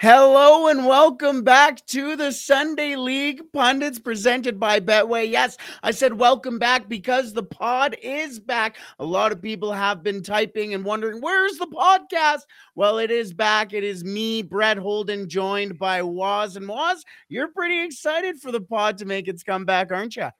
Hello and welcome back to the Sunday League Pundits presented by Betway. Yes, I said welcome back because the pod is back. A lot of people have been typing and wondering, where's the podcast? Well, it is back. It is me, Brett Holden, joined by Waz. And Waz, you're pretty excited for the pod to make its comeback, aren't you?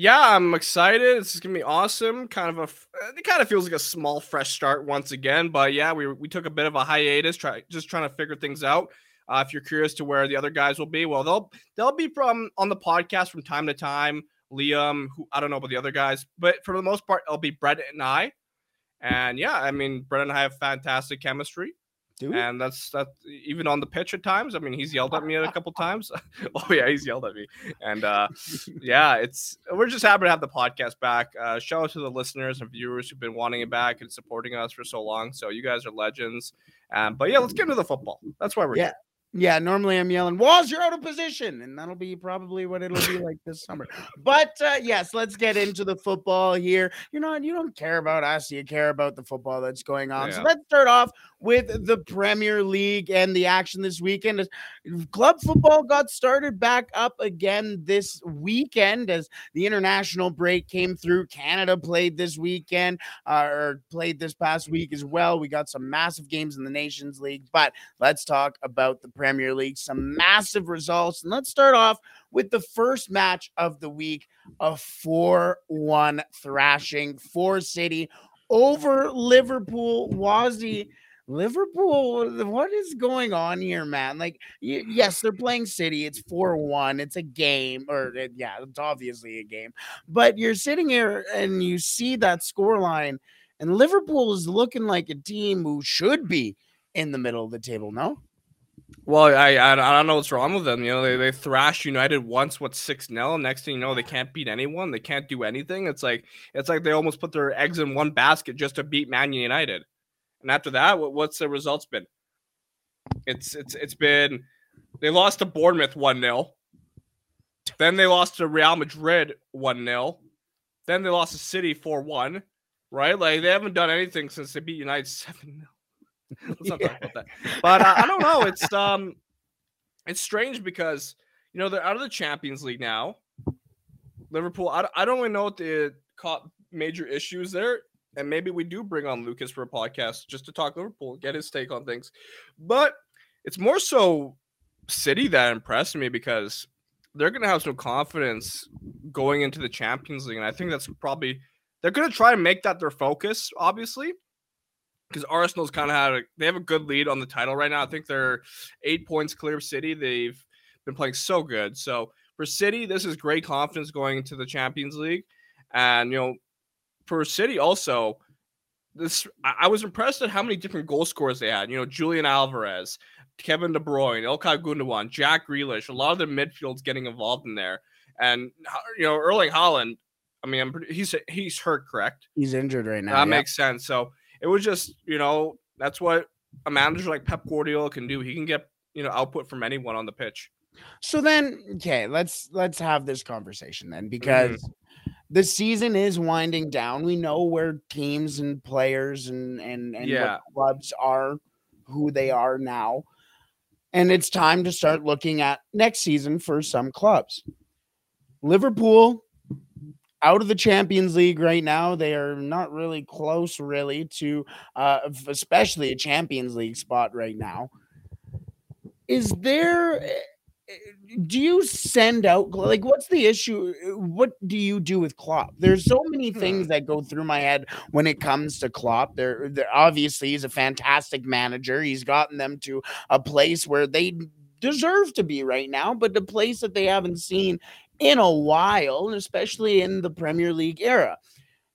Yeah, I'm excited. This is gonna be awesome. Kind of a, it kind of feels like a small fresh start once again. But yeah, we we took a bit of a hiatus, try just trying to figure things out. Uh, if you're curious to where the other guys will be, well, they'll they'll be from on the podcast from time to time. Liam, who I don't know about the other guys, but for the most part, it'll be Brett and I. And yeah, I mean, Brett and I have fantastic chemistry. And that's that even on the pitch at times. I mean, he's yelled at me a couple times. oh yeah, he's yelled at me. And uh yeah, it's we're just happy to have the podcast back. Uh shout out to the listeners and viewers who've been wanting it back and supporting us for so long. So you guys are legends. Um, but yeah, let's get into the football. That's why we're Yeah. here. Yeah, normally I'm yelling, Waz, you're out of position. And that'll be probably what it'll be like this summer. But uh, yes, let's get into the football here. You're not, you don't care about us. You care about the football that's going on. So let's start off with the Premier League and the action this weekend. Club football got started back up again this weekend as the international break came through. Canada played this weekend uh, or played this past week as well. We got some massive games in the Nations League, but let's talk about the Premier League. Some massive results. And let's start off with the first match of the week a 4 1 thrashing for City over Liverpool. Wazzy. Liverpool, what is going on here, man? Like, yes, they're playing City. It's 4 1. It's a game, or yeah, it's obviously a game. But you're sitting here and you see that score line, and Liverpool is looking like a team who should be in the middle of the table, no? Well, I, I I don't know what's wrong with them. You know, they they thrashed United once, what six 0 Next thing you know, they can't beat anyone. They can't do anything. It's like it's like they almost put their eggs in one basket just to beat Man United. And after that, what, what's the results been? It's it's it's been they lost to Bournemouth one 0 Then they lost to Real Madrid one 0 Then they lost to City four one. Right, like they haven't done anything since they beat United seven 0 Let's not talk about that. But uh, I don't know. It's um, it's strange because you know they're out of the Champions League now. Liverpool. I, don't- I don't really know what the co- major issues there, and maybe we do bring on Lucas for a podcast just to talk Liverpool, get his take on things. But it's more so City that impressed me because they're going to have some confidence going into the Champions League, and I think that's probably they're going to try and make that their focus, obviously because Arsenal's kind of had a they have a good lead on the title right now. I think they're eight points clear of City. They've been playing so good. So for City, this is great confidence going into the Champions League. And you know, for City also, this I was impressed at how many different goal scorers they had. You know, Julian Alvarez, Kevin De Bruyne, Ilkay Gundogan, Jack Grealish. A lot of the midfield's getting involved in there. And you know, Erling Haaland. I mean, I'm pretty, he's he's hurt, correct? He's injured right now. That yeah. makes sense. So it was just, you know, that's what a manager like Pep Guardiola can do. He can get, you know, output from anyone on the pitch. So then, okay, let's let's have this conversation then Mm-hmm. because the season is winding down. We know where teams and players and and and Yeah. clubs are who they are now. And it's time to start looking at next season for some clubs. Liverpool out of the Champions League right now. They are not really close, really, to uh, especially a Champions League spot right now. Is there? Eh, eh, do you send out like what's the issue? What do you do with Klopp? There's so many hmm. things that go through my head when it comes to Klopp. There, obviously he's a fantastic manager. He's gotten them to a place where they deserve to be right now, but the place that they haven't seen in a while, and especially in the Premier League era.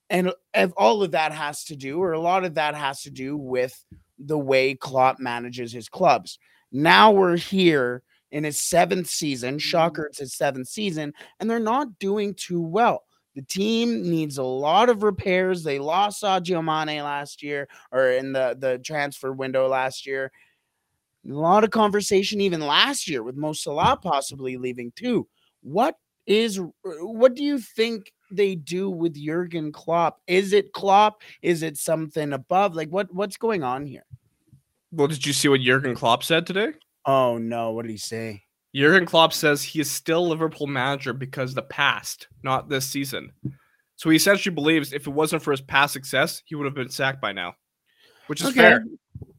And all of that has to do, or a lot of that has to do with the way Klopp manages his clubs. Now we're here in his seventh season. Shocker, it's his seventh season, and they're not doing too well. The team needs a lot of repairs. They lost Sadio Mane last year, or in the, the transfer window last year. A lot of conversation even last year with Mo Salah possibly leaving too. What is what do you think they do with Jurgen Klopp? Is it Klopp? Is it something above? Like what what's going on here? Well, did you see what Jurgen Klopp said today? Oh no, what did he say? Jurgen Klopp says he is still Liverpool manager because the past, not this season. So he essentially believes if it wasn't for his past success, he would have been sacked by now, which is okay. fair.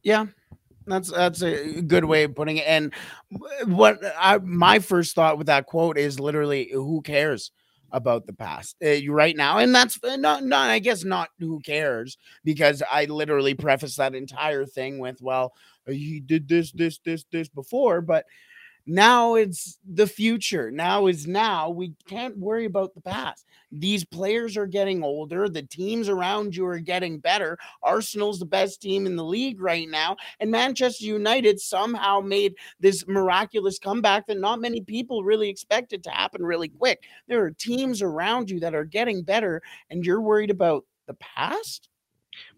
Yeah, that's that's a good way of putting it. And what I my first thought with that quote is literally, who cares about the past uh, right now? And that's uh, not not I guess not who cares because I literally preface that entire thing with, well, he did this, this, this, this before, but now it's the future. Now is now. We can't worry about the past. These players are getting older. The teams around you are getting better. Arsenal's the best team in the league right now. And Manchester United somehow made this miraculous comeback that not many people really expected to happen really quick. There are teams around you that are getting better, and you're worried about the past?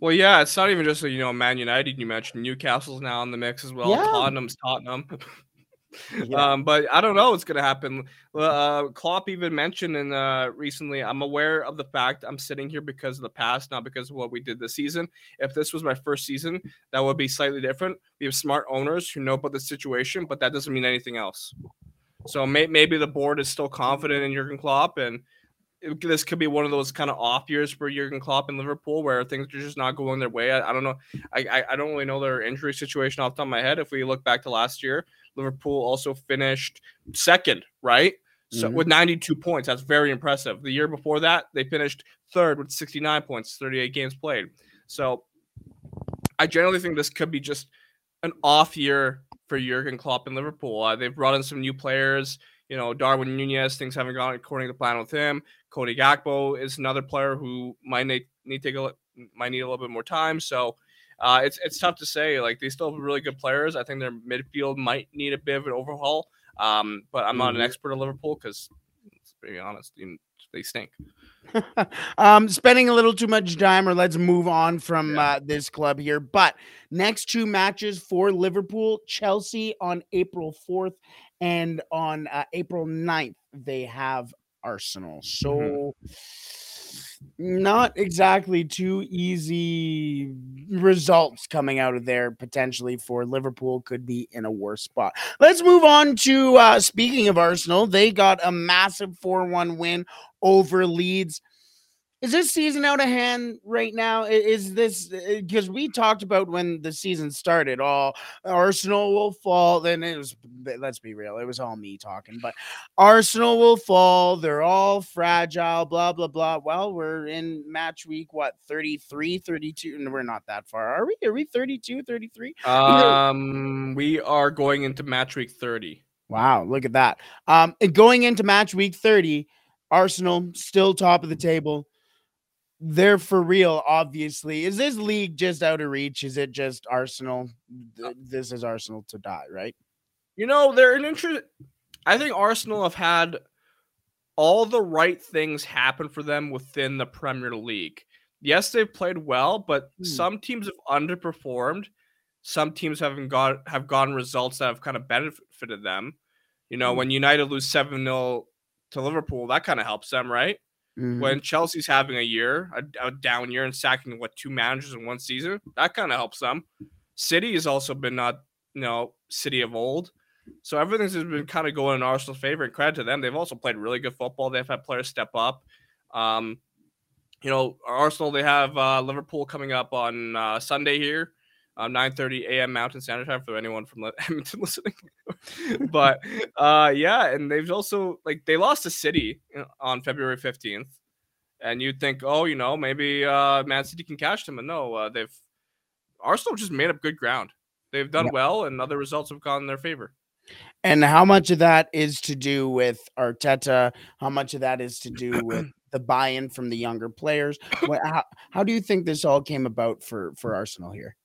Well, yeah, it's not even just you know Man United. You mentioned Newcastle's now in the mix as well. Yeah. Tottenham's Tottenham. Yeah. Um, but I don't know what's going to happen. Uh, Klopp even mentioned in uh, recently, I'm aware of the fact I'm sitting here because of the past, not because of what we did this season. If this was my first season, that would be slightly different. We have smart owners who know about the situation, but that doesn't mean anything else. So may- maybe the board is still confident in Jurgen Klopp, and it, this could be one of those kind of off years for Jurgen Klopp in Liverpool where things are just not going their way. I, I don't know. I, I, I don't really know their injury situation off the top of my head. If we look back to last year, Liverpool also finished second, right? So mm-hmm. with 92 points, that's very impressive. The year before that, they finished third with 69 points, 38 games played. So I generally think this could be just an off year for Jurgen Klopp in Liverpool. Uh, they've brought in some new players. You know, Darwin Nunez, things haven't gone according to plan with him. Cody Gakpo is another player who might need, need take a might need a little bit more time. So uh, it's it's tough to say. Like they still have really good players. I think their midfield might need a bit of an overhaul. Um, but I'm not an mm-hmm. expert of Liverpool because, to be honest, they stink. um, spending a little too much time, or let's move on from yeah. uh, this club here. But next two matches for Liverpool Chelsea on April 4th and on uh, April 9th, they have Arsenal. So. Mm-hmm not exactly too easy results coming out of there potentially for Liverpool could be in a worse spot. Let's move on to uh, speaking of Arsenal, they got a massive 4-1 win over Leeds. Is this season out of hand right now? Is this because uh, we talked about when the season started? All Arsenal will fall. Then it was, let's be real, it was all me talking, but Arsenal will fall. They're all fragile, blah, blah, blah. Well, we're in match week, what, 33, 32? And we're not that far, are we? Are we 32, 33? Um, we are going into match week 30. Wow, look at that. Um, going into match week 30, Arsenal still top of the table they're for real, obviously. Is this league just out of reach? Is it just Arsenal? Uh this is Arsenal to die, right? You know, they're an interest. I think Arsenal have had all the right things happen for them within the Premier League. Yes, they've played well, but hmm. some teams have underperformed. Some teams haven't got have gotten results that have kind of benefited them. You know, hmm. when United lose 7 0 to Liverpool, that kind of helps them, right? Mm-hmm. When Chelsea's having a year, a, a, down year, and sacking what two managers in one season, that kind of helps them. City has also been not, you know, City of old. So everything's been kind of going in Arsenal's favor. And credit to them, they've also played really good football. They've had players step up. Um, you know, Arsenal they have uh, Liverpool coming up on uh, Sunday here, uh, 9:30 a.m. Mountain Standard Time for anyone from Edmonton listening. but uh, yeah, and they've also like they lost to City on February 15th, and you'd think, oh, you know, maybe uh, Man City can catch them, and no, uh, they've Arsenal just made up good ground. They've done yeah. well, and other results have gone in their favor. And how much of that is to do with Arteta? How much of that is to do with the buy-in from the younger players? What, how, how do you think this all came about for for Arsenal here?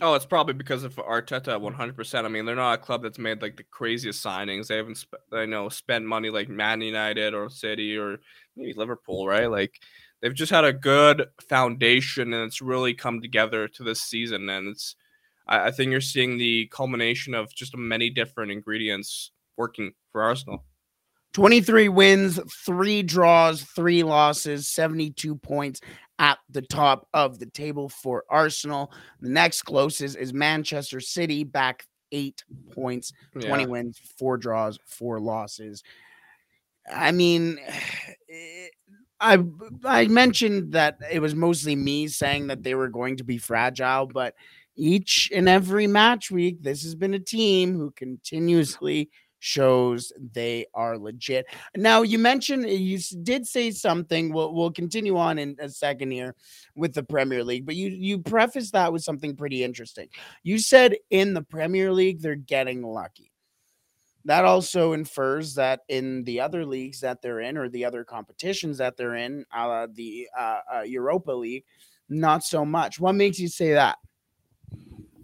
Oh, it's probably because of Arteta 100%. I mean, they're not a club that's made like the craziest signings. They haven't, sp- I know, spent money like Man United or City or maybe Liverpool, right? Like they've just had a good foundation and it's really come together to this season. And it's, I, I think you're seeing the culmination of just many different ingredients working for Arsenal. 23 wins, three draws, three losses, 72 points at the top of the table for Arsenal. The next closest is Manchester City, back eight points, 20 yeah. wins, four draws, four losses. I mean, I I mentioned that it was mostly me saying that they were going to be fragile, but each and every match week, this has been a team who continuously shows they are legit. Now, you mentioned you did say something. We'll we'll continue on in a second here with the Premier League, but you you prefaced that with something pretty interesting. You said in the Premier League they're getting lucky. That also infers that in the other leagues that they're in, or the other competitions that they're in, the uh, uh, Europa League, not so much. What makes you say that?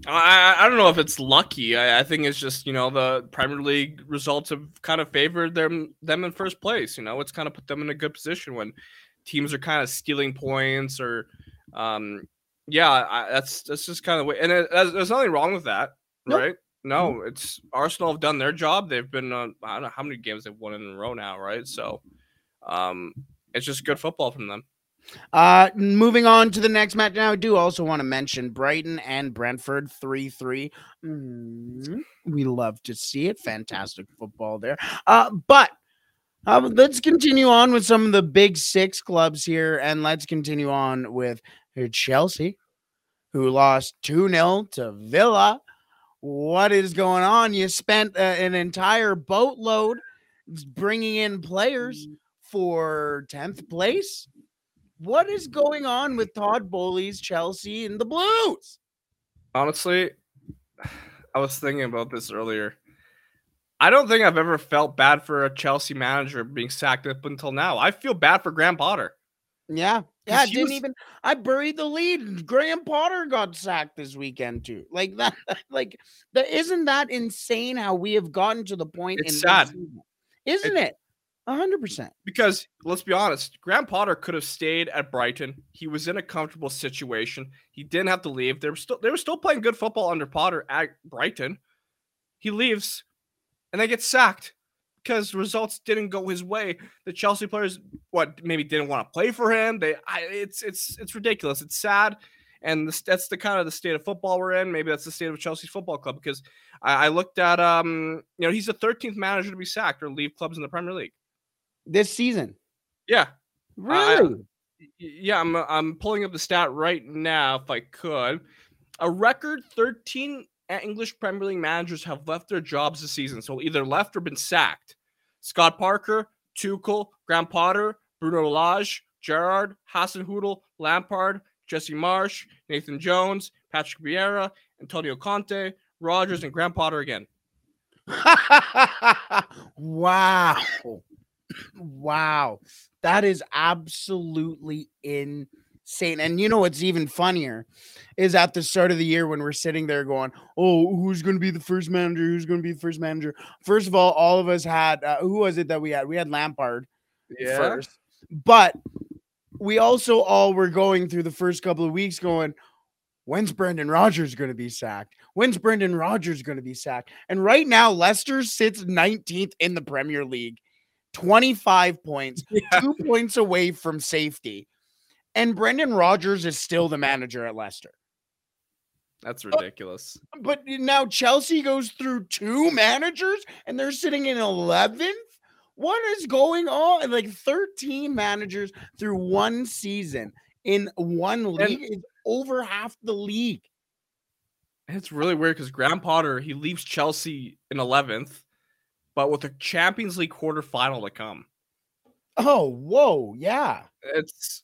I, I don't know if it's lucky. I, I, think it's just you know the Premier League results have kind of favored them them in first place. You know, it's kind of put them in a good position when teams are kind of stealing points or, um, yeah, I, that's that's just kind of way. And it, there's nothing wrong with that, nope. right? No, mm-hmm. it's Arsenal have done their job. They've been on I don't know how many games they've won in a row now, right? So, um, it's just good football from them. Uh, moving on to the next match now, I do also want to mention Brighton and Brentford 3 3. Mm, we love to see it. Fantastic football there. Uh, but uh, let's continue on with some of the big six clubs here, and let's continue on with Chelsea, who lost 2 0 to Villa. What is going on? You spent uh, an entire boatload bringing in players for 10th place what is going on with Todd Boehly's Chelsea and the Blues? Honestly, I was thinking about this earlier. I don't think I've ever felt bad for a Chelsea manager being sacked up until now. I feel bad for Graham Potter. Yeah. Yeah, didn't was... even I buried the lead. Graham Potter got sacked this weekend too. Like that like that isn't that insane how we have gotten to the point it's in sad. Isn't it? Hundred percent. Because let's be honest, Graham Potter could have stayed at Brighton. He was in a comfortable situation. He didn't have to leave. They were still they were still playing good football under Potter at Brighton. He leaves, and they get sacked because results didn't go his way. The Chelsea players, what maybe didn't want to play for him. They, I, it's it's it's ridiculous. It's sad, and that's the kind of the state of football we're in. Maybe that's the state of Chelsea's football club because I, I looked at um you know he's the 13th manager to be sacked or leave clubs in the Premier League this season. Yeah. Really? yeah, I'm uh, I'm pulling up the stat right now if I could. A record 13 English Premier League managers have left their jobs this season. So either left or been sacked. Scott Parker, Tuchel, Graham Potter, Bruno Lage, Gerrard, Hasenhüttl, Lampard, Jesse Marsch, Nathan Jones, Patrick Vieira, Antonio Conte, Rodgers, and Graham Potter again. wow wow. That is absolutely insane. And you know what's even funnier is at the start of the year when we're sitting there going, "Oh, who's going to be the first manager? Who's going to be the first manager?" First of all, all of us had uh, who was it that we had? We had Lampard yeah. first, but we also all were going through the first couple of weeks going, "When's Brendan Rodgers going to be sacked? When's Brendan Rodgers going to be sacked?" And right now, Leicester sits 19th in the Premier League 25 points, yeah. two points away from safety. And Brendan Rodgers is still the manager at Leicester. That's ridiculous. But, but now Chelsea goes through two managers and they're sitting in 11th. What is going on? Like 13 managers through one season in one league and, is over half the league. It's really weird because Graham Potter he leaves Chelsea in 11th, but with a Champions League quarterfinal to come. Oh, whoa, yeah. It's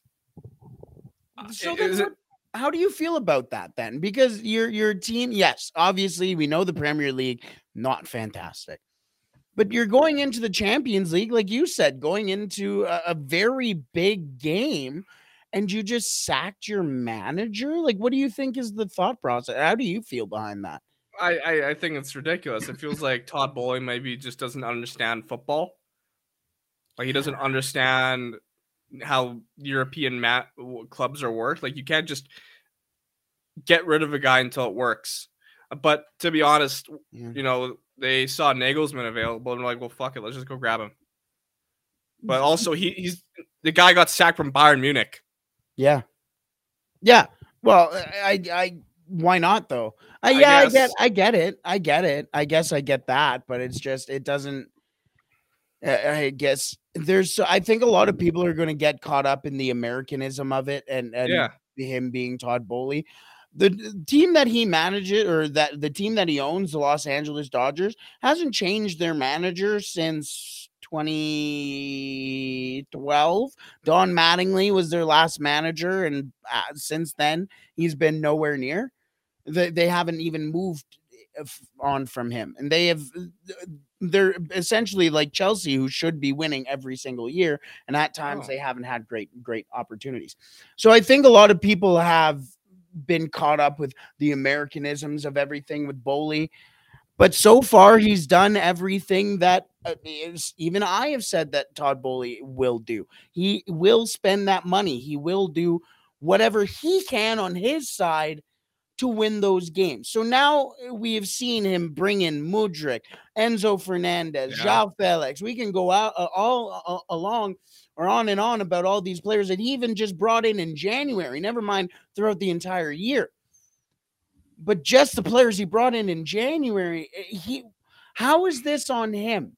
uh, so that's what, how do you feel about that then? Because your your team, yes, obviously we know the Premier League not fantastic. But you're going into the Champions League, like you said, going into a, a very big game, and you just sacked your manager. Like, what do you think is the thought process? How do you feel behind that? I, I, I think it's ridiculous. It feels like Todd Boehly maybe just doesn't understand football. Like he doesn't understand how European mat clubs are worked. Like you can't just get rid of a guy until it works. But to be honest, yeah. you know, they saw Nagelsmann available and like, well, fuck it, let's just go grab him. But also, he, he's the guy got sacked from Bayern Munich. Yeah, yeah. Well, I, I, why not though? Uh, yeah, I, I get, I get it, I get it. I guess I get that, but it's just, it doesn't. I guess there's, I think a lot of people are going to get caught up in the Americanism of it, and and yeah. him being Todd Boehly the team that he manages or that the team that he owns, the Los Angeles Dodgers, hasn't changed their manager since 2012. Don Mattingly was their last manager, and uh, since then, he's been nowhere near. They, they haven't even moved uh, on from him, and they have. Uh, they're essentially like Chelsea, who should be winning every single year, and at times oh. they haven't had great, great opportunities. So I think a lot of people have been caught up with the Americanisms of everything with Boehly. But so far, he's done everything that uh, is, even I have said that Todd Boehly will do. He will spend that money. He will do whatever he can on his side to win those games. So now uh, we have seen him bring in Mudryk, Enzo Fernandez, yeah. João Felix. We can go out uh, all uh, along or on and on about all these players that he even just brought in in January, never mind throughout the entire year. But just the players he brought in in January, eh, he how is this on him?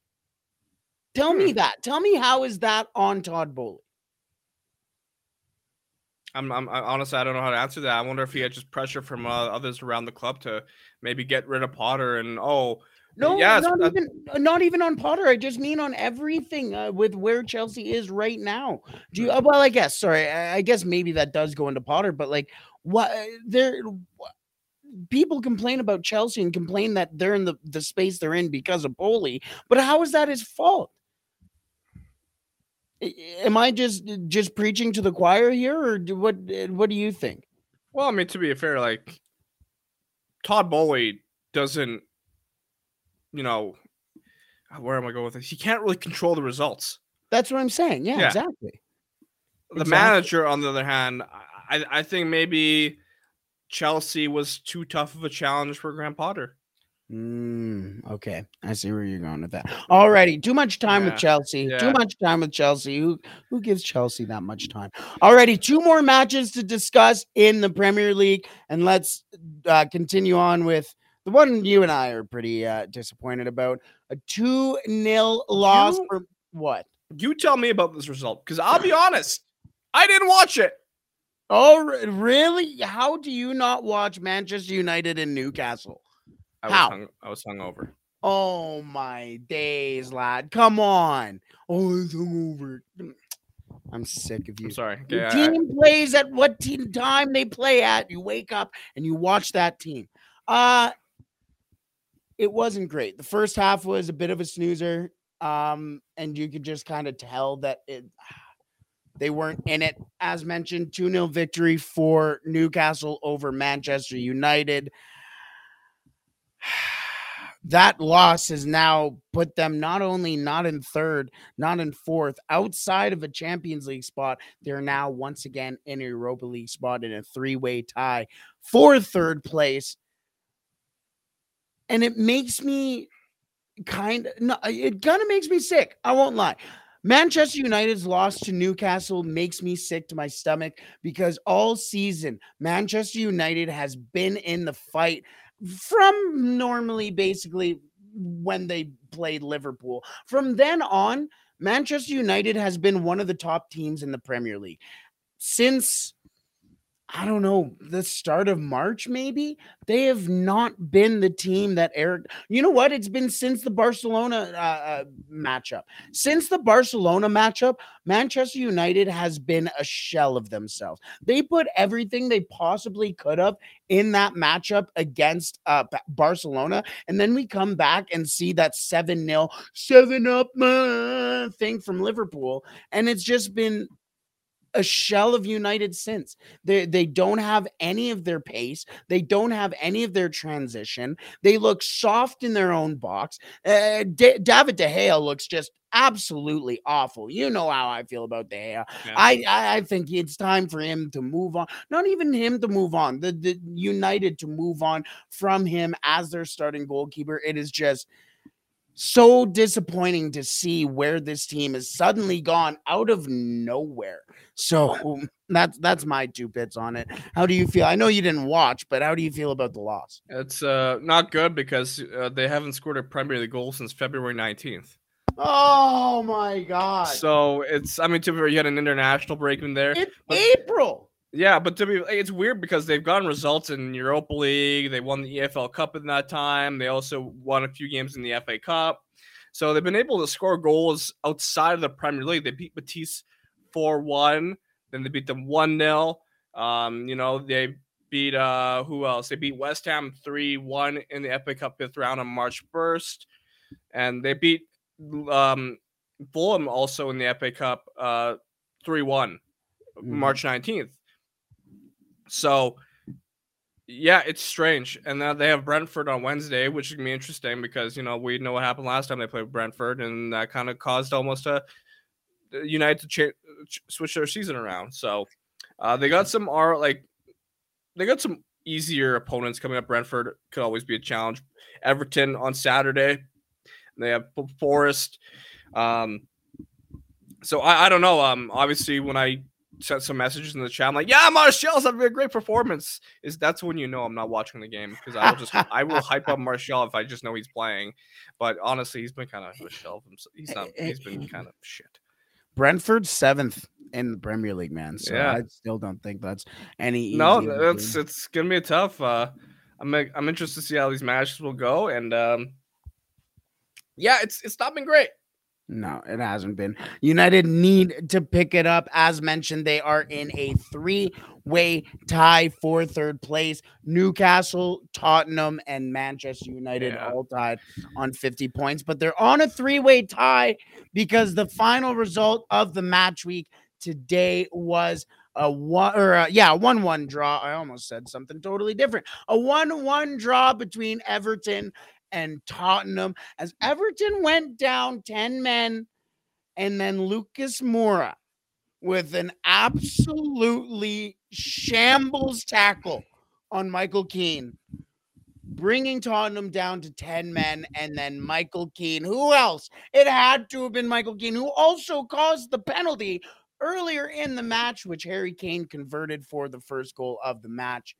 Tell hmm. me that. Tell me how is that on Todd Boehly? I'm, I'm I, honestly I don't know how to answer that. I wonder if he had just pressure from uh, others around the club to maybe get rid of Potter and oh no, yes, not even not even on Potter. I just mean on everything uh, with where Chelsea is right now. Do you? Uh, well, I guess. Sorry, I, I, guess maybe that does go into Potter, but like, what uh, there? People complain about Chelsea and complain that they're in the, the space they're in because of Boehly, but how is that his fault? Am I just just preaching to the choir here, or do, what? What do you think? Well, I mean, to be fair, like Todd Boehly doesn't you know, where am I going with this? He can't really control the results. That's what I'm saying. Yeah, yeah. exactly. The exactly. manager, on the other hand, I, I think maybe Chelsea was too tough of a challenge for Graham Potter. Mm, okay, I see where you're going with that. Alrighty, too much time yeah. with Chelsea. Yeah. Too much time with Chelsea. Who who gives Chelsea that much time? Alrighty, two more matches to discuss in the Premier League, and let's uh, continue on with the one you and I are pretty uh, disappointed about a 2 0 loss you, for what? You tell me about this result because I'll be honest, I didn't watch it. Oh, really? How do you not watch Manchester United and Newcastle? I How? Was hung, I was hungover. Oh my days, lad! Come on. Oh, it's hungover. I'm sick of you. I'm sorry. Your yeah, team I, plays at what team time they play at. You wake up and you watch that team. Uh it wasn't great. The first half was a bit of a snoozer. Um, and you could just kind of tell that it they weren't in it. As mentioned, 2 0 victory for Newcastle over Manchester United. That loss has now put them not only not in third, not in fourth, outside of a Champions League spot, they're now once again in a Europa League spot in a three way tie for third place and it makes me kind of it kind of makes me sick. I won't lie. Manchester United's loss to Newcastle makes me sick to my stomach because all season Manchester United has been in the fight from normally basically when they played Liverpool. From then on, Manchester United has been one of the top teams in the Premier League since I don't know, the start of March, maybe they have not been the team that Eric. You know what? It's been since the Barcelona uh, uh, matchup. Since the Barcelona matchup, Manchester United has been a shell of themselves. They put everything they possibly could have in that matchup against uh, Barcelona. And then we come back and see that 7 0, 7 up uh, thing from Liverpool. And it's just been a shell of United since. They they don't have any of their pace. They don't have any of their transition. They look soft in their own box. Uh, D- David De Gea looks just absolutely awful. You know how I feel about De Gea. Yeah. I, I think it's time for him to move on. Not even him to move on. The the United to move on from him as their starting goalkeeper. It is just so disappointing to see where this team has suddenly gone out of nowhere. So that's that's my two bits on it. How do you feel? I know you didn't watch, but how do you feel about the loss? It's uh, not good because uh, they haven't scored a Premier League goal since February 19th. Oh my god. So it's I mean to be you had an international break in there. It's but, April. Yeah, but to be it's weird because they've gotten results in Europa League. They won the EFL Cup in that time. They also won a few games in the FA Cup. So they've been able to score goals outside of the Premier League. They beat Betis 4-1, then they beat them 1-0. Um, you know, they beat uh who else? They beat West Ham 3-1 in the FA Cup fifth round on March 1st. And they beat um Fulham also in the FA Cup uh 3-1 mm-hmm. March 19th. So, yeah, it's strange. And now they have Brentford on Wednesday, which is gonna be interesting because you know we know what happened last time they played Brentford, and that kind of caused almost a United to ch- ch- switch their season around. So uh, they got some are like they got some easier opponents coming up. Brentford could always be a challenge. Everton on Saturday. They have Forest. Um, so I, I don't know. Um, obviously when I sent some messages in the chat. I'm like, yeah, Martial's having a great performance. Is that's when you know I'm not watching the game because I will just I will hype up Martial if I just know he's playing. But honestly, he's been kind of a shell. He's not. He's been kind of shit. Brentford seventh in the Premier League, man. So yeah. I still don't think that's any. No, that's it's gonna be a tough. Uh, I'm I'm interested to see how these matches will go, and um, yeah, it's it's not been great. No, it hasn't been. United need to pick it up. As mentioned, they are in a three way tie for third place. Newcastle, Tottenham, and Manchester United yeah. all tied on 50 points, but they're on a three way tie because the final result of the match week today was a one or a, yeah, one one draw. I almost said something totally different. A one one draw between Everton and Tottenham as Everton went down 10 men and then Lucas Moura with an absolutely shambles tackle on Michael Keane, bringing Tottenham down to 10 men. And then Michael Keane, who else? It had to have been Michael Keane, who also caused the penalty earlier in the match, which Harry Kane converted for the first goal of the match.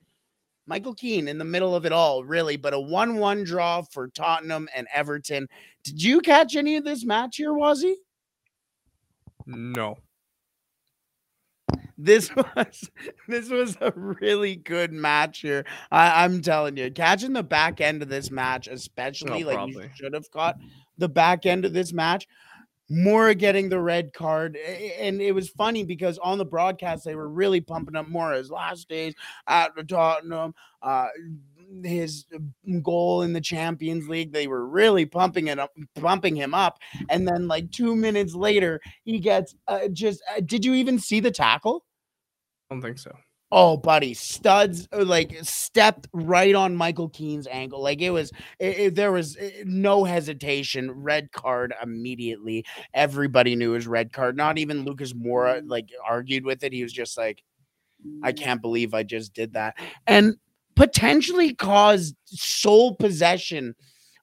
Michael Keane in the middle of it all, really, but a 1 1 draw for Tottenham and Everton. Did you catch any of this match here, Wazzy? No. This was this was a really good match here. I, am telling you, catching the back end of this match, especially no, like probably. you should have caught the back end of this match. Moura getting the red card. And it was funny because on the broadcast, they were really pumping up Moura's last days at Tottenham, uh, his goal in the Champions League. They were really pumping it up, pumping him up. And then, like two minutes later, he gets uh, just. Uh, did you even see the tackle? I don't think so. Oh, buddy, studs uh, like stepped right on Michael Keane's ankle. Like it was, it, it, there was no hesitation. Red card immediately. Everybody knew his red card. Not even Lucas Moura like argued with it. He was just like, I can't believe I just did that, and potentially caused sole possession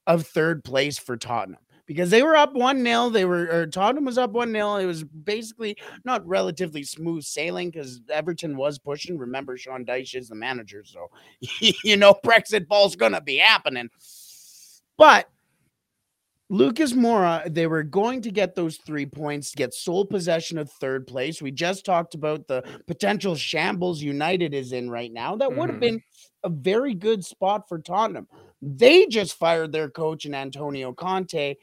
of third place for Tottenham because they were up 1 0. They were, or Tottenham was up 1 0. It was basically not relatively smooth sailing because Everton was pushing. Remember, Sean Dyche is the manager. So, you know, Brexit ball's going to be happening. But Lucas Moura, they were going to get those three points to get sole possession of third place. We just talked about the potential shambles United is in right now. That would have Mhm. been a very good spot for Tottenham. They just fired their coach and Antonio Conte.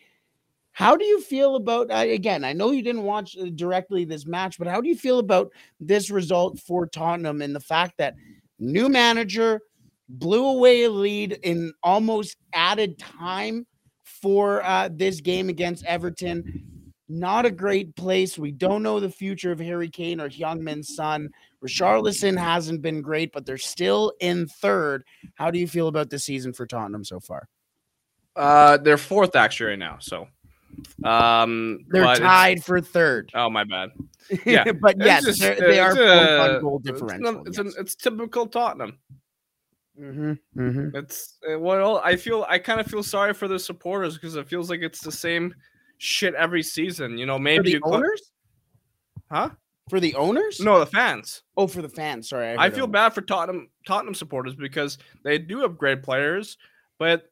How do you feel about again? I know you didn't watch uh, directly this match, but how do you feel about this result for Tottenham and the fact that new manager blew away a lead in almost added time for uh, this game against Everton? Not a great place. We don't know the future of Harry Kane or Heung-min Son. Richarlison hasn't been great, but they're still in third. How do you feel about the season for Tottenham so far? Uh, they're fourth actually right now. So, um, They're tied for third. Oh my bad. Yeah, but yes, just, they are on goal it's differential. It's, an, it's typical Tottenham. hmm hmm It's uh, well, I feel I kind of feel sorry for the supporters because it feels like it's the same shit every season. You know, For maybe the you owners? huh? For the owners? No, the fans. Oh, for the fans. Sorry. I heard feel owners. bad for Tottenham Tottenham supporters because they do have great players, but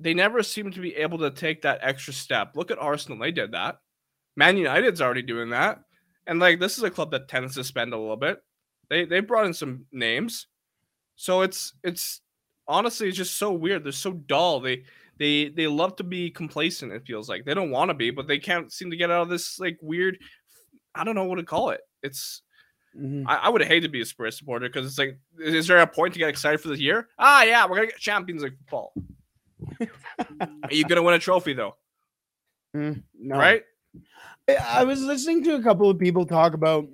they never seem to be able to take that extra step. Look at Arsenal; they did that. Man United's already doing that, and like this is a club that tends to spend a little bit. They they brought in some names, so it's it's honestly it's just so weird. They're so dull. They they they love to be complacent. It feels like they don't want to be, but they can't seem to get out of this like weird. I don't know what to call it. It's Mhm. I, I would hate to be a Spurs supporter because it's like, is there a point to get excited for this year? Ah, yeah, we're gonna get Champions League football. Are you gonna win a trophy though? Mm, no. Right? I- was listening to a couple of people talk about,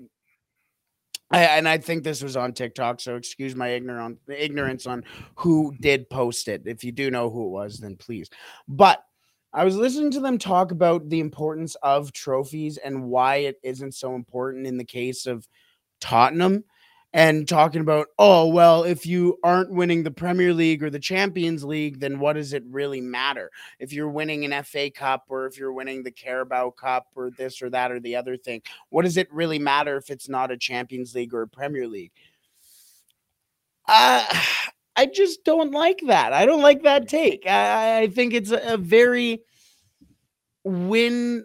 I, and I think this was on TikTok, so excuse my ignorant ignorance on who did post it. If you do know who it was, then please. But I was listening to them talk about the importance of trophies and why it isn't so important in the case of Tottenham. And talking about, oh, well, if you aren't winning the Premier League or the Champions League, then what does it really matter? if you're winning an FA Cup or if you're winning the Carabao Cup or this or that or the other thing. What does it really matter if it's not a Champions League or a Premier League? Uh, I just don't like that. I don't like that take. I, I think it's a, a very win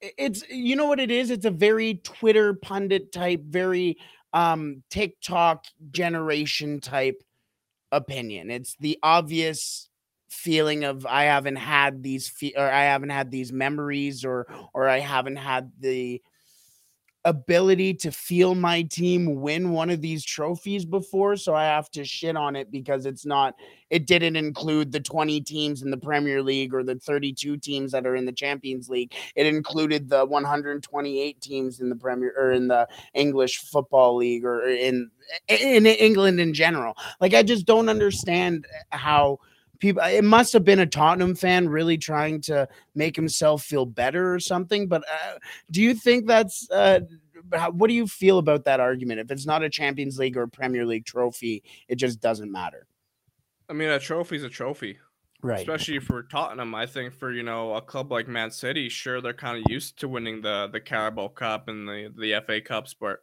it's you know what it is it's a very twitter pundit type very um tiktok generation type opinion. It's the obvious feeling of i haven't had these fe- or i haven't had these memories or or i haven't had the ability to feel my team win one of these trophies before so i have to shit on it because it's not it didn't include the 20 teams in the premier league or the 32 teams that are in the champions league. It included the 128 teams in the premier or in the english football league or in in england in general. Like i just don't understand how people it must have been a tottenham fan really trying to make himself feel better or something but uh, do you think that's uh how, what do you feel about that argument? If it's not a champions league or premier league trophy it just doesn't matter. I mean, a trophy's a trophy, right. Especially for Tottenham. I think for you know a club like Man City, sure they're kind of used to winning the the Carabao Cup and the the FA Cups, but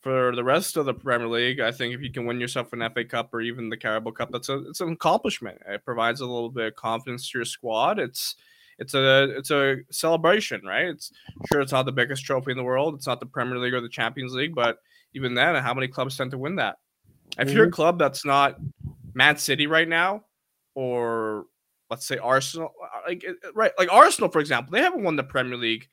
for the rest of the Premier League, I think if you can win yourself an FA Cup or even the Carabao Cup, that's a it's an accomplishment. It provides a little bit of confidence to your squad. It's it's a it's a celebration, right? It's sure it's not the biggest trophy in the world. It's not the Premier League or the Champions League, but even then, how many clubs tend to win that? If you're a club that's not Man City right now, or let's say Arsenal, uh, like it- right, like Arsenal, for example, they haven't won the Premier League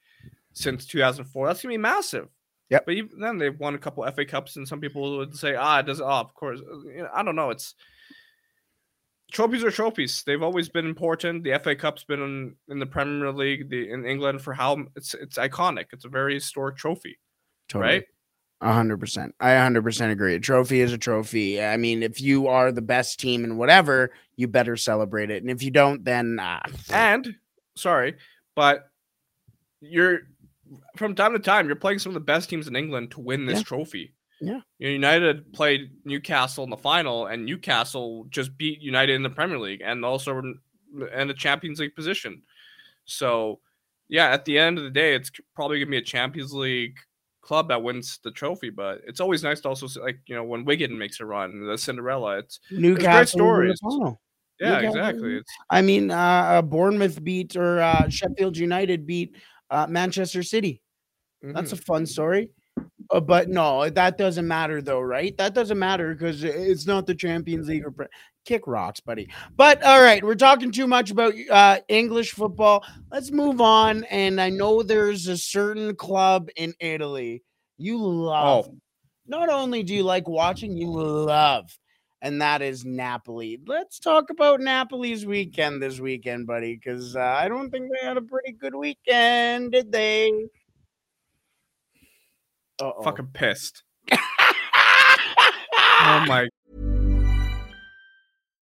since 2004. That's gonna be massive. Yep. But even then, they've won a couple FA Cups, and some people would say, "Ah, it does." Oh, of course. Uh, You know, I don't know. It's trophies are trophies. They've always been important. The FA Cup's been in, in the Premier League, the, in England for how it's it's iconic. It's a very historic trophy, right? Hundred percent. I hundred percent agree. A trophy is a trophy. I mean, if you are the best team in whatever, you better celebrate it. And if you don't, then ah, And sorry, but you're from time to time you're playing some of the best teams in England to win this Yeah. trophy. Yeah. United played Newcastle in the final, and Newcastle just beat United in the Premier League and also in in the Champions League position. So, yeah, at the end of the day, it's probably gonna be a Champions League club that wins the trophy. But it's always nice to also see, like you know when Wigan makes a run, the Cinderella. It's Newcastle in the stories. Yeah, exactly. It's, I mean, uh, Bournemouth beat or uh, Sheffield United beat uh, Manchester City. That's a mhm. fun story. Uh, but no, that doesn't matter though, right? That doesn't matter because it's not the Champions League or pre- kick rocks, buddy. But all right, we're talking too much about uh, English football. Let's move on. And I know there's a certain club in Italy you love. Oh. Not only do you like watching, you love, and that is Napoli. Let's talk about Napoli's weekend this weekend, buddy, because uh, I don't think they had a pretty good weekend, did they? Uh-oh. fucking pissed. Oh my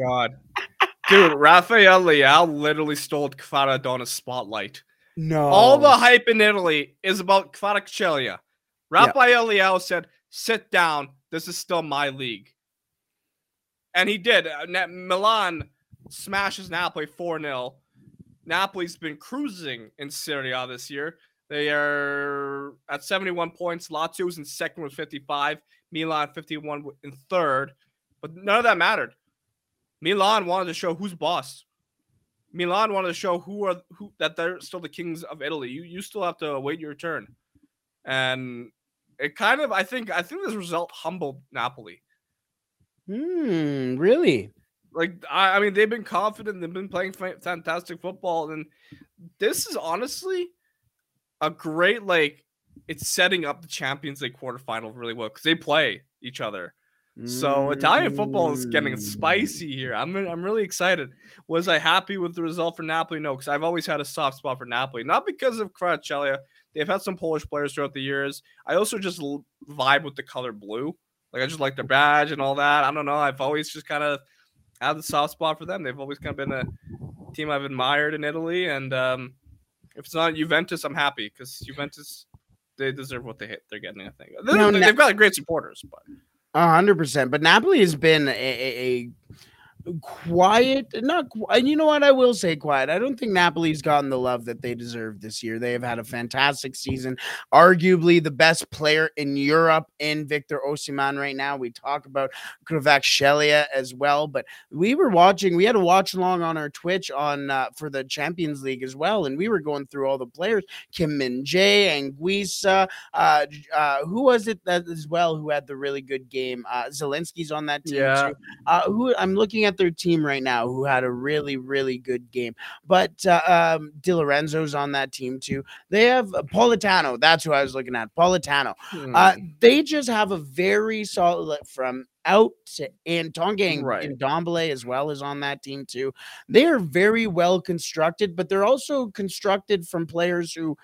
god. Dude, Rafael Leao literally stole Kvaradona's spotlight. no. All the hype in Italy is about Kvaratskhelia. Rafael Leao said, sit down. This is still my league. And he did. Uh, Milan smashes Napoli 4 0. Napoli's been cruising in Serie A this year. They are at 71 points. Lazio's in second with 55. Milan 51 in third. But none of that mattered. Milan wanted to show who's boss. Milan wanted to show who are who that they're still the kings of Italy. You you still have to wait your turn, and it kind of I think I think this result humbled Napoli. Hmm, really? Like I, I mean they've been confident, they've been playing fantastic football, and this is honestly a great like it's setting up the Champions League quarterfinal really well because they play each other. So Italian football is getting Mm. spicy here. I'm I'm really excited. Was I happy with the result for Napoli? No, because I've always had a soft spot for Napoli, not because of Kvaratskhelia. They've had some Polish players throughout the years. I also just vibe with the color blue. Like I just like their badge and all that. I don't know. I've always just kind of had the soft spot for them. They've always kind of been a team I've admired in Italy. And um, if it's not Juventus, I'm happy because Juventus they deserve what they hit. They're getting. I think they, have got great supporters, but. Hundred percent. But Napoli has been a, a quiet, not quiet. You know what? I will say quiet. I don't think Napoli's gotten the love that they deserve this year. They have had a fantastic season. Arguably the best player in Europe in Victor Osimhen right now. We talk about Kvaratskhelia as well, but we were watching. We had a watch along on our Twitch on uh, for the Champions League as well, and we were going through all the players: Kim Min Jae, Anguissa, uh, uh, who was it that as well who had the really good game? Uh, Zielinski's on that team Yeah. too. Uh, who I'm looking at their team right now, who had a really really good game. But uh, um, Di Lorenzo's on that team too. They have uh, Politano. That's who I was looking at. Politano. Uh, hmm. they just have a very solid from out to in Tonga Right. and Ndombele as well as on that team too. They are very well constructed, but they're also constructed from players who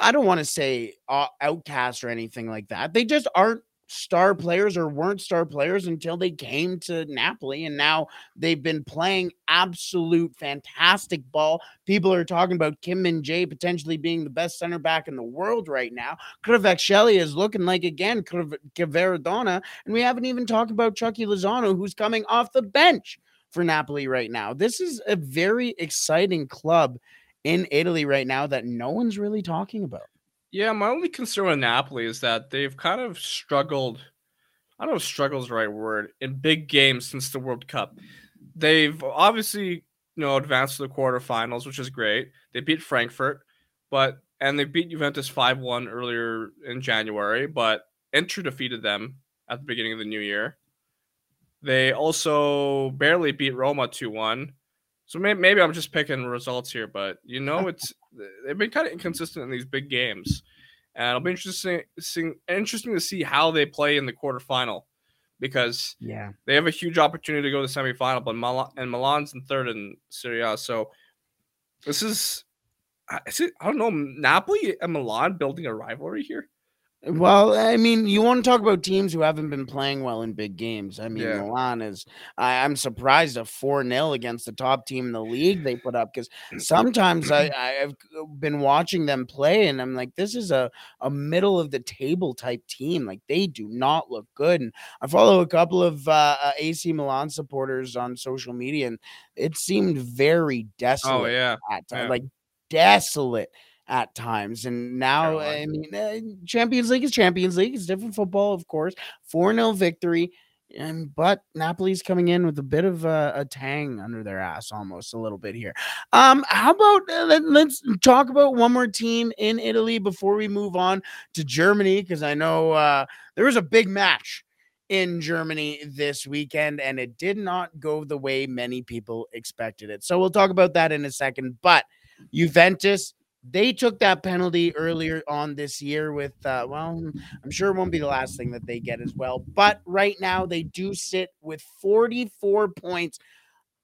I don't want to say uh, outcast or anything like that. They just aren't star players or weren't star players until they came to Napoli. And now they've been playing absolute fantastic ball. People are talking about Kim Min Jae potentially being the best center back in the world right now. Kvaratskhelia is looking like again Kvaradona. And we haven't even talked about Chucky Lozano, who's coming off the bench for Napoli right now. This is a very exciting club in Italy right now that no one's really talking about. Yeah, my only concern with Napoli is that they've kind of struggled. I don't know if struggle is the right word in big games since the World Cup. They've obviously, you know, advanced to the quarterfinals, which is great. They beat Frankfurt, but and they beat Juventus 5-1 earlier in January, but Inter defeated them at the beginning of the new year. They also barely beat Roma 2-1. So maybe, maybe I'm just picking results here, but you know, it's they've been kind of inconsistent in these big games, and it'll be interesting interesting to see how they play in the quarterfinal because yeah, they have a huge opportunity to go to the semifinal, but Milan and Milan's in third in Serie A, so this is. Is it, I don't know. Napoli and Milan building a rivalry here. Well, I mean, you want to talk about teams who haven't been playing well in big games. I mean, yeah. Milan is, I, am surprised a 4 0 against the top team in the league they put up because sometimes I, I've been watching them play and I'm like, this is a, a middle of the table type team. Like, they do not look good. And I follow a couple of uh, uh AC Milan supporters on social media and it seemed very oh, desolate. Oh, yeah. yeah. Like, desolate at times. And now, I mean, uh, Champions League is Champions League. It's different football, of course. 4 0 victory. And but Napoli's coming in with a bit of a, a, tang under their ass, almost a little bit here. Um, how about uh, let, us talk about one more team in Italy before we move on to Germany because I know uh, there was a big match in Germany this weekend, and it did not go the way many people expected it. So we'll talk about that in a second. But Juventus they took that penalty earlier on this year with uh, well i'm sure it won't be the last thing that they get as well but right now they do sit with 44 points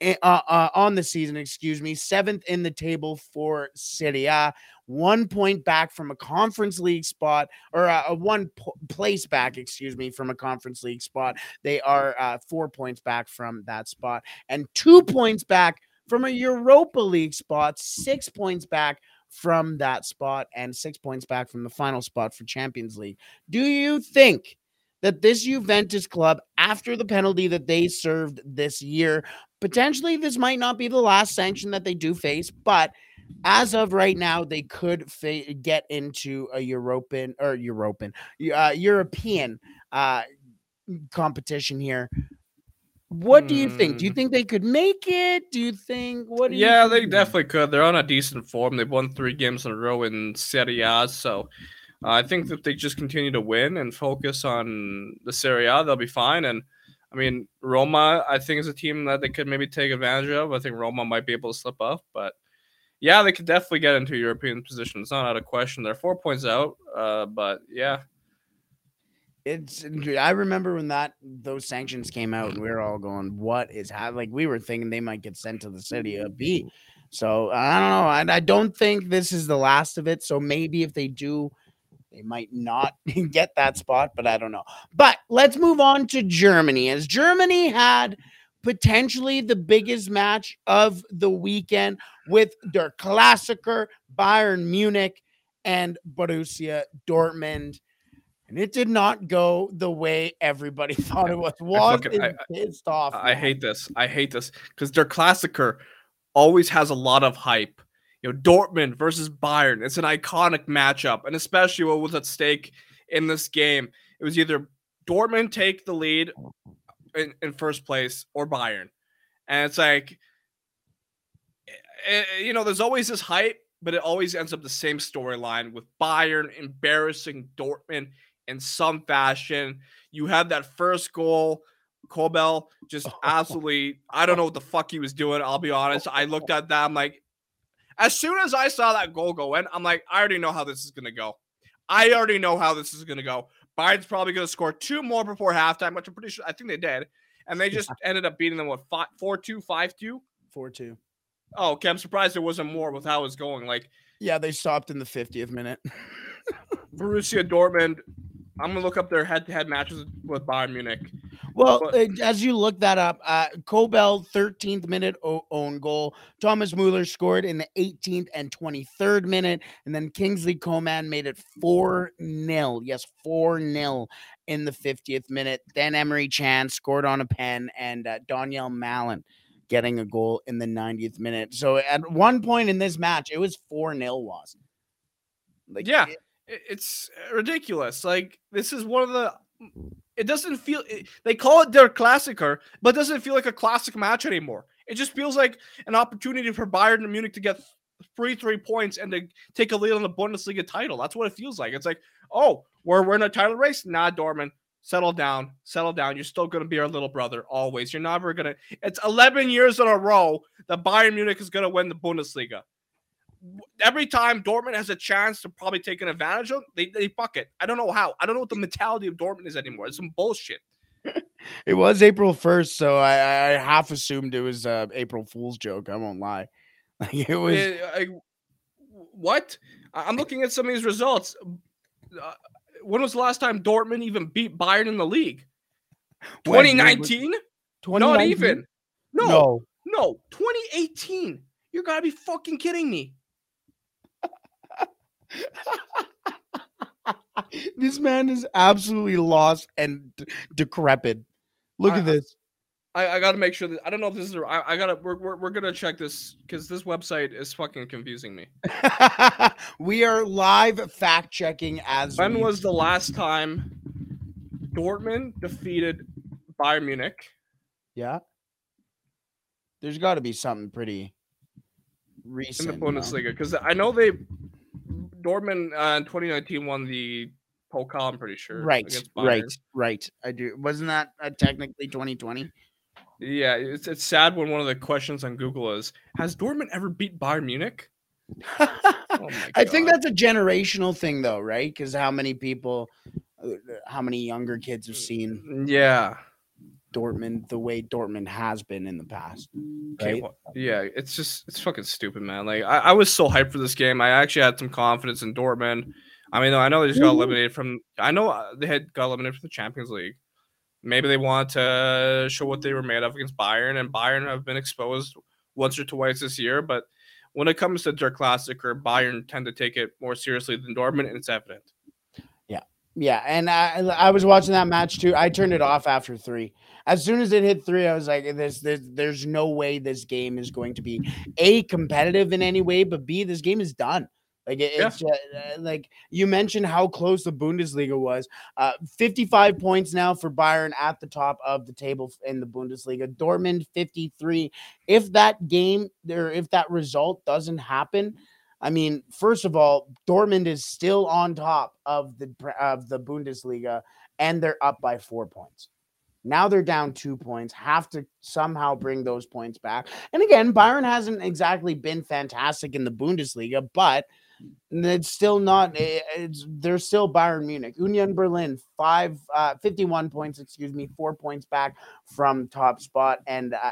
eh, uh, uh, on the season excuse me seventh in the table for Serie A, one point back from a conference league spot or uh, a one place back excuse me from a conference league spot. They are uh, four points back from that spot and two points back from a europa league spot six points back from that spot and six points back from the final spot for Champions League. Do you think that this Juventus club, after the penalty that they served this year, potentially this might not be the last sanction that they do face, but as of right now, they could fa- get into a European or European, uh, European uh, competition here what do you think? Do you hmm. think they could make it? Do you think what? yeah, they definitely could. They're on a decent form. They've won three games in a row in Serie A, so uh, I think that they just continue to win and focus on the Serie A, they'll be fine. And I mean, Roma, I think is a team that they could maybe take advantage of. I think Roma might be able to slip up, but yeah, they could definitely get into European position. It's not out of question. They're four points out, uh, but yeah, it's I remember when that those sanctions came out and we were all going, "What is happening?" Like we were thinking they might get sent to the city of B. So I don't know. I, I don't think this is the last of it. So maybe if they do, they might not get that spot, but I don't know. But let's move on to Germany. As Germany had potentially the biggest match of the weekend with their Klassiker Bayern Munich and Borussia Dortmund and it did not go the way everybody thought it was. Was pissed off. I, I hate this. I hate this because their Klassiker always has a lot of hype. You know, Dortmund versus Bayern. It's an iconic matchup, and especially what was at stake in this game. It was either Dortmund take the lead in, in first place or Bayern, and it's like, eh, eh, you know, there's always this hype, but it always ends up the same storyline with Bayern embarrassing Dortmund in some fashion. You had that first goal. Kobel just absolutely, I don't know what the fuck he was doing. I'll be honest. I looked at that. I'm like, as soon as I saw that goal go in, I'm like, I already know how this is going to go. I already know how this is going to go. Bayern's probably going to score two more before halftime, which I'm pretty sure, I think they did. And they just ended up beating them with 4 2, 5 2? 4 2. Oh, okay. I'm surprised there wasn't more with how it was going. Like, yeah, they stopped in the 50th minute. Borussia Dortmund I'm gonna look up their head-to-head matches with Bayern Munich. Well, But- as you look that up, uh, Kobel 13th minute own goal. Thomas Mueller scored in the 18th and 23rd minute, and then Kingsley Coman made it 4 0. Yes, 4 0 in the 50th minute. Then Emre Can scored on a pen, and uh, Donyell Malen getting a goal in the 90th minute. So at one point in this match, it was 4 0 was. Like, Yeah. It- It's ridiculous. Like this is one of the. It doesn't feel. They call it their Klassiker, but doesn't feel like a classic match anymore. It just feels like an opportunity for Bayern Munich to get three three points and to take a lead on the Bundesliga title. That's what it feels like. It's like, oh, we're we're in a title race. Nah, Dortmund, settle down, settle down. You're still gonna be our little brother always. You're never gonna. It's 11 years in a row that Bayern Munich is gonna win the Bundesliga every time Dortmund has a chance to probably take an advantage of, they, they fuck it. I don't know how. I don't know what the mentality of Dortmund is anymore. It's some bullshit. It was April 1st, so I, I half assumed it was a April Fool's joke. I won't lie. Like it was Eh, I- what? I'm looking at some of these results. Uh, when was the last time Dortmund even beat Bayern in the league? When? When was- 2019? Not even. No, No. no, 2018. You gotta be fucking kidding me. this man is absolutely lost and d- decrepit. Look I- at this. I, I gotta make sure that I don't know if this is. I, I gotta. We're, we're, we're gonna check this because this website is fucking confusing me. we are live fact checking as When we was the last time Dortmund defeated Bayern Munich? Yeah. There's got to be something pretty recent in the? Bundesliga because I know they Dortmund uh, in 2019 won the Pokal. I'm pretty sure. Right, right, right. I do. Wasn't that uh, technically 2020? Yeah, it's it's sad when one of the questions on Google is Has Dortmund ever beat Bayern Munich? Oh I think that's a generational thing, though, right? Because how many people, uh, how many younger kids have seen Yeah. Dortmund the way Dortmund has been in the past, Okay, well, yeah, it's just it's fucking stupid, man. Like I, I was so hyped for this game. I actually had some confidence in Dortmund. I mean, I know they just got eliminated from. I know uh, they had got eliminated from the Champions League. Maybe they want to show what they were made of against Bayern, and Bayern have been exposed once or twice this year. But when it comes to their classic, or Bayern tend to take it more seriously than Dortmund, and it's evident. Yeah, and I I was watching that match too. I turned it off after three. As soon as it hit three, I was like, "This, this there's no way this game is going to be a competitive in any way, but b this game is done." Like it, Yeah. it's just, uh, like you mentioned how close the Bundesliga was. Uh, 55 points now for Bayern at the top of the table in the Bundesliga. Dortmund 53. If that game or if that result doesn't happen, I mean, first of all, Dortmund is still on top of the of the Bundesliga, and they're up by four points. Now they're down two points. Have to somehow bring those points back. And again, Bayern hasn't exactly been fantastic in the Bundesliga, but it's still not. eh, It's they're still Bayern Munich. Union Berlin five uh, 51 points. Excuse me, four points back from top spot, and uh,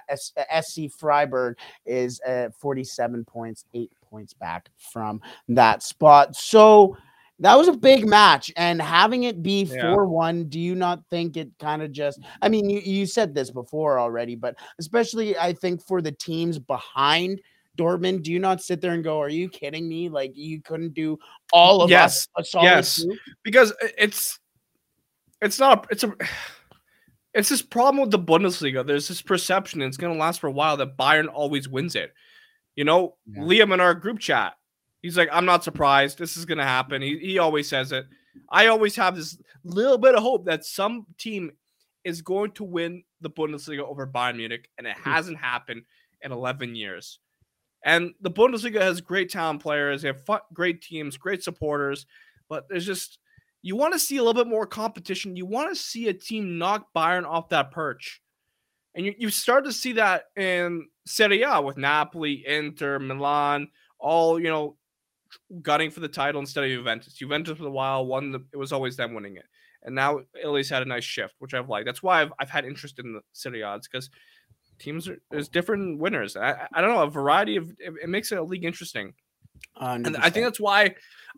SC Freiburg is uh, 47 points, eight points back from that spot. So that was a big match, and having it be Yeah. 4 1, do you not think it kind of just, I mean, you, you said this before already, but especially I think for the teams behind Dortmund, do you not sit there and go, Are you kidding me? Like, you couldn't do all of Yes, us yes. two? because it's it's not a, it's a it's this problem with the Bundesliga. There's this perception, and it's going to last for a while, that Bayern always wins it. You know, Yeah. Liam in our group chat, he's like, "I'm not surprised. This is going to happen." He he always says it. I always have this little bit of hope that some team is going to win the Bundesliga over Bayern Munich, and it hmm. hasn't happened in 11 years. And the Bundesliga has great talent players, they have great teams, great supporters, but there's just you want to see a little bit more competition. You want to see a team knock Bayern off that perch. And you, you start to see that in Serie A with Napoli, Inter, Milan, all, you know, gunning for the title instead of Juventus. Juventus for a while won the, it was always them winning it. And now Italy's had a nice shift, which I've liked. That's why I've, I've had interest in the Serie A because teams are there's different winners. I, I- don't know, a variety of it, it makes it a league interesting. And I think that's why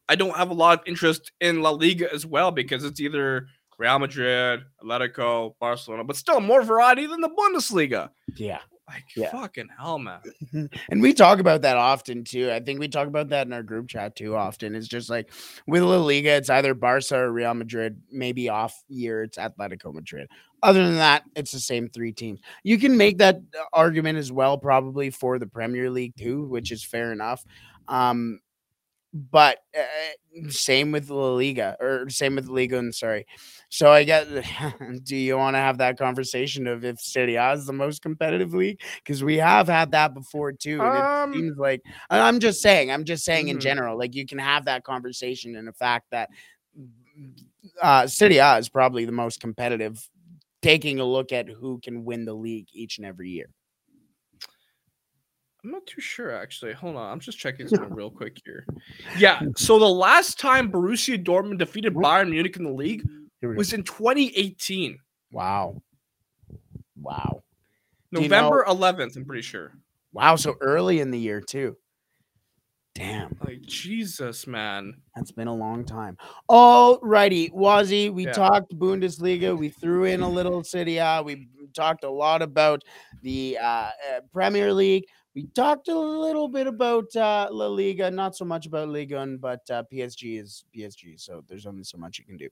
I don't have a lot of interest in La Liga as well because it's either Real Madrid, Atletico, Barcelona, but still more variety than the Bundesliga. Yeah. Like Yeah. fucking hell, man. and we talk about that often too. I think we talk about that in our group chat too often. It's just like with La Liga, it's either Barca or Real Madrid. Maybe off year, it's Atletico Madrid. Other than that, it's the same three teams. You can make that uh, argument as well, probably for the Premier League too, which is fair enough. Um, but uh, same with La Liga or same with Liga. And sorry. So I get. do you want to have that conversation of if Serie A is the most competitive league? Because we have had that before too. And Um, it seems like I'm just saying. I'm just saying in Mhm. general, like you can have that conversation and the fact that uh, Serie A is probably the most competitive. Taking a look at who can win the league each and every year. I'm not too sure actually. Hold on, I'm just checking something real quick here. Yeah, so the last time Borussia Dortmund defeated Bayern Munich in the league Here we go. was in 2018, Wow. Wow. Do you know- November 11th. I'm pretty sure. Wow. So early in the year too. Damn. Like Jesus, man. That's been a long time. All righty, Wazzy. We Yeah. talked Bundesliga. We threw in a little Serie A. We talked a lot about the uh, uh, Premier League. We talked a little bit about uh, La Liga, not so much about Liga, but uh, PSG is PSG. So there's only so much you can do.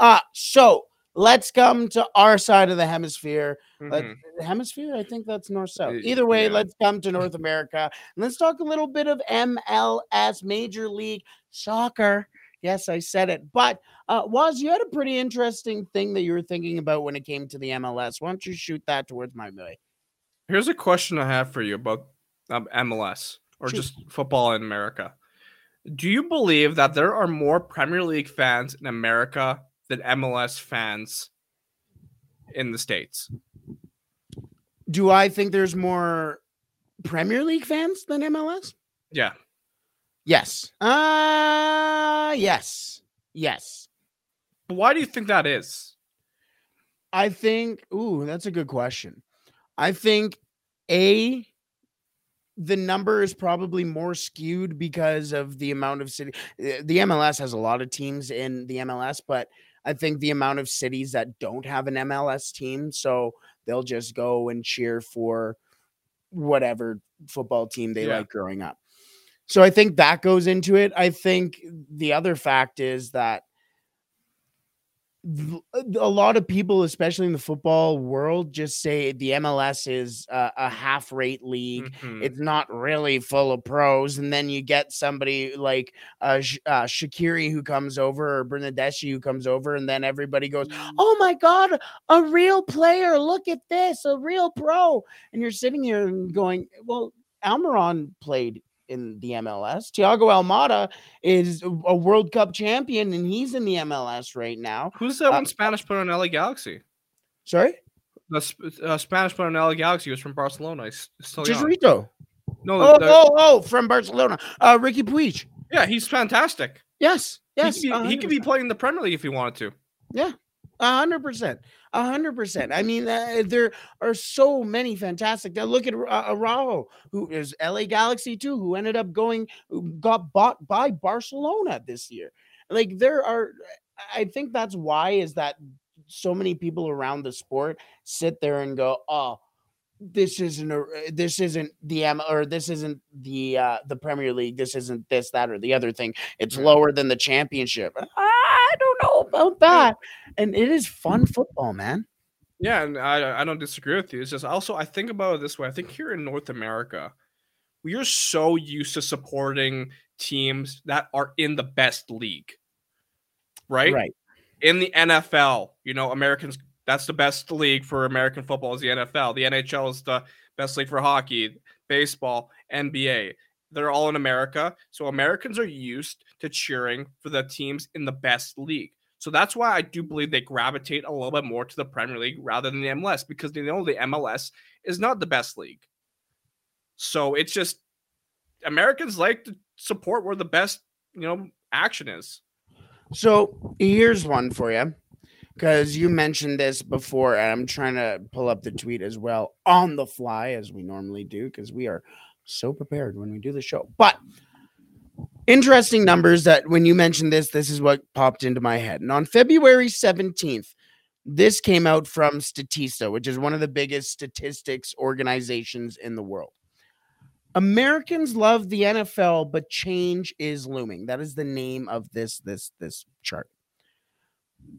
Uh, so let's come to our side of the hemisphere. Mhm. hemisphere, I think that's north south. Either way, yeah. let's come to North America and let's talk a little bit of MLS, Major League Soccer. Yes, I said it. But uh, Waz, you had a pretty interesting thing that you were thinking about when it came to the MLS. Why don't you shoot that towards my boy? Here's a question I have for you about um, MLS or just football in America. Do you believe that there are more Premier League fans in America than MLS fans in the States? Do I think there's more Premier League fans than MLS? Yeah. Yes. Uh yes. Yes. But why do you think that is? I think, ooh, that's a good question. I think A, the number is probably more skewed because of the amount of city. uh, The MLS has a lot of teams in the MLS, but I think the amount of cities that don't have an MLS team, so they'll just go and cheer for whatever football team they Yeah. like growing up. So I think that goes into it. I think the other fact is that th- a lot of people, especially in the football world, just say the MLS is a, a half rate league. Mhm. It's not really full of pros. And then you get somebody like uh, Sh- uh, Shaqiri who comes over or Bernardeschi who comes over, and then everybody goes, Oh my God, a real player. Look at this, a real pro. And you're sitting here and going, Well, Almiron played in the MLS. Thiago Almada is a World Cup champion and he's in the MLS right now. Who's that Uh, one Spanish player on LA Galaxy? Sorry? The uh, Spanish player on LA Galaxy was from Barcelona. He's still. Chicharito. No, Oh, the- oh, oh, from Barcelona. Uh, Riqui Puig. yeah, he's fantastic. Yes, yes. he, could be, he could be playing the Premier League if he wanted to. A hundred percent, a hundred percent. I mean, uh, there are so many fantastic. Now look at uh, Araujo, who is LA Galaxy too, who ended up going, got bought by Barcelona this year. Like there are, I think that's why is that so many people around the sport sit there and go, oh. This isn't a this isn't the M or this isn't the uh the Premier League. This isn't this, that, or the other thing. It's lower than the championship. I don't know about that and it is fun mm-hmm. football, man. Yeah, and I I don't disagree with you. It's just also I think about it this way. I think here in North America, we are so used to supporting teams that are in the best league. Right? Right? In the NFL, you know, Americans that's the best league for American football is the NFL. The NHL is the best league for hockey, baseball, NBA. They're all in America. So Americans are used to cheering for the teams in the best league. So that's why I do believe they gravitate a little bit more to the Premier League rather than the MLS because they know the MLS is not the best league. So it's just Americans like to support where the best, you know, action is. So here's one for you because you mentioned this before, and I'm trying to pull up the tweet as well on the fly as we normally do because we are so prepared when we do the show. But Interesting numbers that when you mentioned this, this is what popped into my head. And on February 17th, this came out from Statista, which is one of the biggest statistics organizations in the world. Americans love the NFL, but change is looming. That is the name of this this this chart.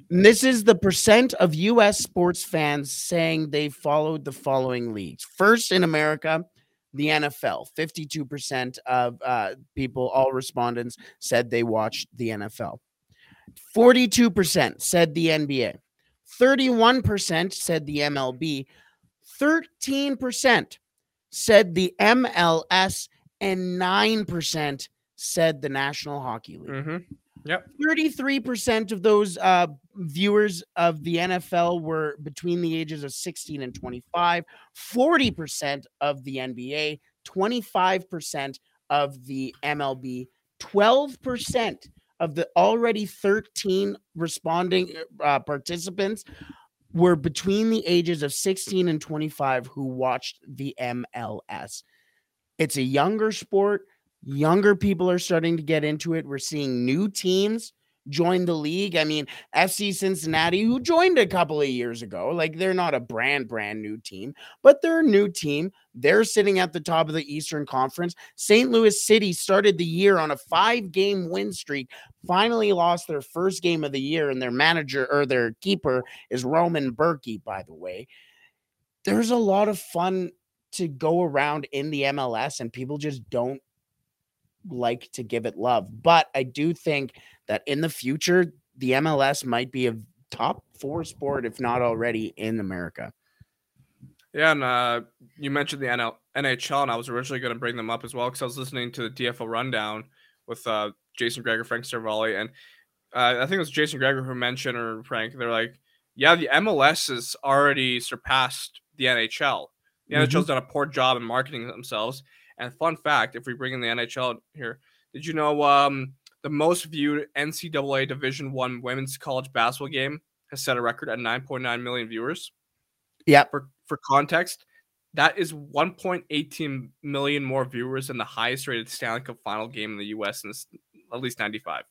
And this is the percent of US sports fans saying they followed the following leagues. First in America, the NFL. 52% of uh, people, all respondents, said they watched the NFL. 42% said the NBA. 31% said the MLB. 13% said the MLS. And 9% said the National Hockey League. Mm-hmm. Yep. 33% of those uh, viewers of the NFL were between the ages of 16 and 25, 40% of the NBA, 25% of the MLB, 12% of the already 13 responding uh, participants were between the ages of 16 and 25 who watched the MLS. It's a younger sport. Younger people are starting to get into it. We're seeing new teams join the league. I mean, FC Cincinnati, who joined a couple of years ago, like they're not a brand, brand new team, but they're a new team. They're sitting at the top of the Eastern Conference. St. Louis City started the year on a five game win streak, finally lost their first game of the year, and their manager or their keeper is Roman Bürki, by the way. There's a lot of fun to go around in the MLS, and people just don't like to give it love. But I do think that in the future, the MLS might be a top four sport, if not already, in America. Yeah, and uh, you mentioned the NL- NHL, and I was originally going to bring them up as well because I was listening to the DFO rundown with uh, Jason Gregor, Frank Seravalli, and uh, I think it was Jason Gregor who mentioned, or Frank, they're like, yeah, the MLS has already surpassed the NHL. The mm-hmm. NHL's done a poor job in marketing themselves. And fun fact, if we bring in the NHL here, did you know um, the most viewed NCAA Division One women's college basketball game has set a record at 9.9 million viewers? Yeah. For for context, that is 1.18 million more viewers than the highest rated Stanley Cup final game in the U.S. since at least 95.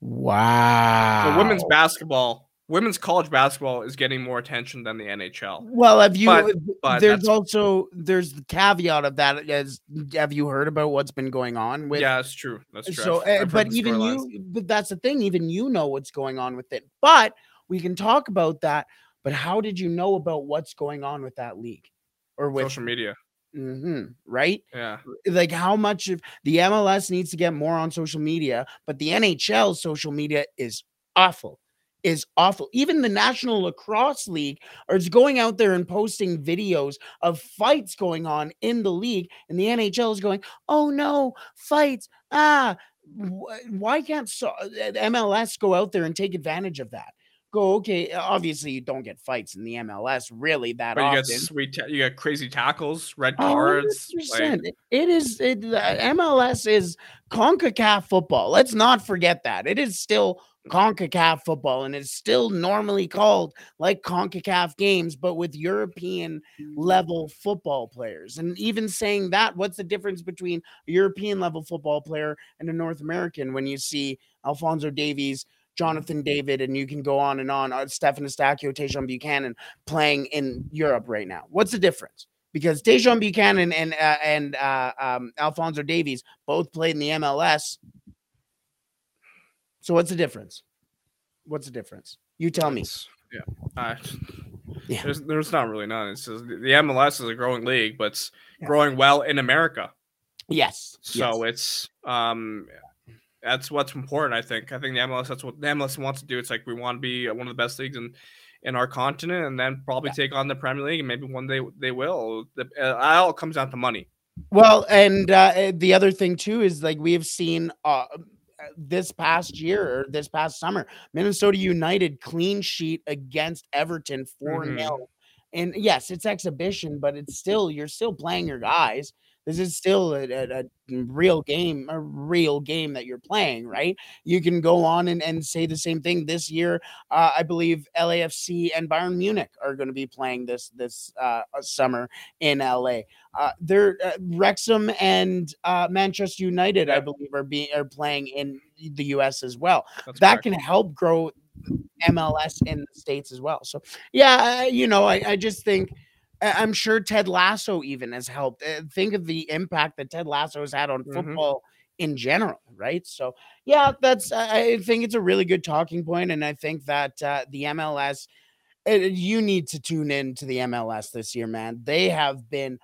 Wow. So women's basketball women's college basketball is getting more attention than the NHL. Well, have you? But, but there's also there's the caveat of that. As have you heard about what's been going on with? Yeah, it's true. That's true. So, I've but even you, but that's the thing. Even you know what's going on with it. But we can talk about that. But how did you know about what's going on with that league or with social media? Mm-hmm, right? Yeah. Like how much of the MLS needs to get more on social media, but the NHL social media is awful is awful. Even the National Lacrosse League is going out there and posting videos of fights going on in the league, and the NHL is going, "Oh no, fights! Ah, why can't so- MLS go out there and take advantage of that?" Go okay. Obviously, you don't get fights in the MLS really that but often. You get sweet, ta- you get crazy tackles, red cards. Like... It is. It, MLS is Concacaf football. Let's not forget that it is still CONCACAF football, and it's still normally called like CONCACAF games, but with European level football players. And even saying that, what's the difference between a European level football player and a North American when you see Alfonso Davies, Jonathan David, and you can go on and on, uh, Stefan Eustaquio, Tajon Buchanan playing in Europe right now? What's the difference? Because Tajon Buchanan and uh, and uh, um, Alfonso Davies both played in the MLS so what's the difference? What's the difference? You tell me. yeah. Uh, yeah. There's, there's not really none. It's just, the MLS is a growing league, but it's yeah. growing well in America. Yes. So yes. it's um that's what's important. I think. I think the MLS. That's what the MLS wants to do. It's like we want to be one of the best leagues in in our continent, and then probably yeah. take on the Premier League, and maybe one day they will. The, uh, it all comes down to money. Well, and uh, the other thing too is like we have seen uh, this past year or this past summer. Minnesota United clean sheet against Everton 4 0 mm-hmm. and yes, it's exhibition, but it's still you're still playing your guys. This is still a, a, a, real game, a real game that you're playing, right? You can go on and, and say the same thing this year. Uh, I believe LAFC and Bayern Munich are going to be playing this this uh, summer in LA. Uh, they're uh, Wrexham and uh, Manchester United, I believe, are being are playing in the U.S. as well. That's that correct. can help grow MLS in the states as well. So yeah, you know, I, I just think I'm sure Ted Lasso even has helped. Uh, Think of the impact that Ted Lasso has had on Mhm. football in general, right? So yeah, that's I think it's a really good talking point, and I think that uh, the MLS. uh, you need to tune in to the MLS this year, man. They have been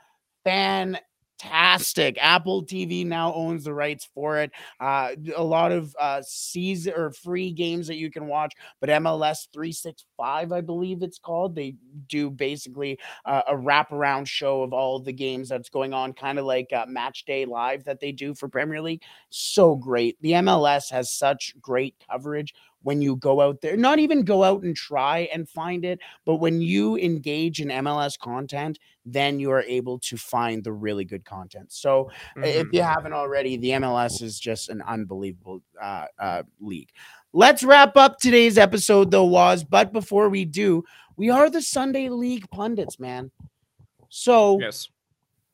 fantastic. Apple TV now owns the rights for it. Uh, a lot of uh, season or free games that you can watch, but MLS 365, I believe it's called. They do basically uh, a wraparound show of all the games that's going on, kind of like uh, Match Day Live that they do for Premier League. So great. The MLS has such great coverage when you go out there, not even go out and try and find it, but when you engage in MLS content, then you are able to find the really good content. So if Mhm. you haven't already, the MLS is just an unbelievable uh, uh, league. Let's wrap up today's episode, though, was. But before we do, we are the Sunday League pundits, man. So yes,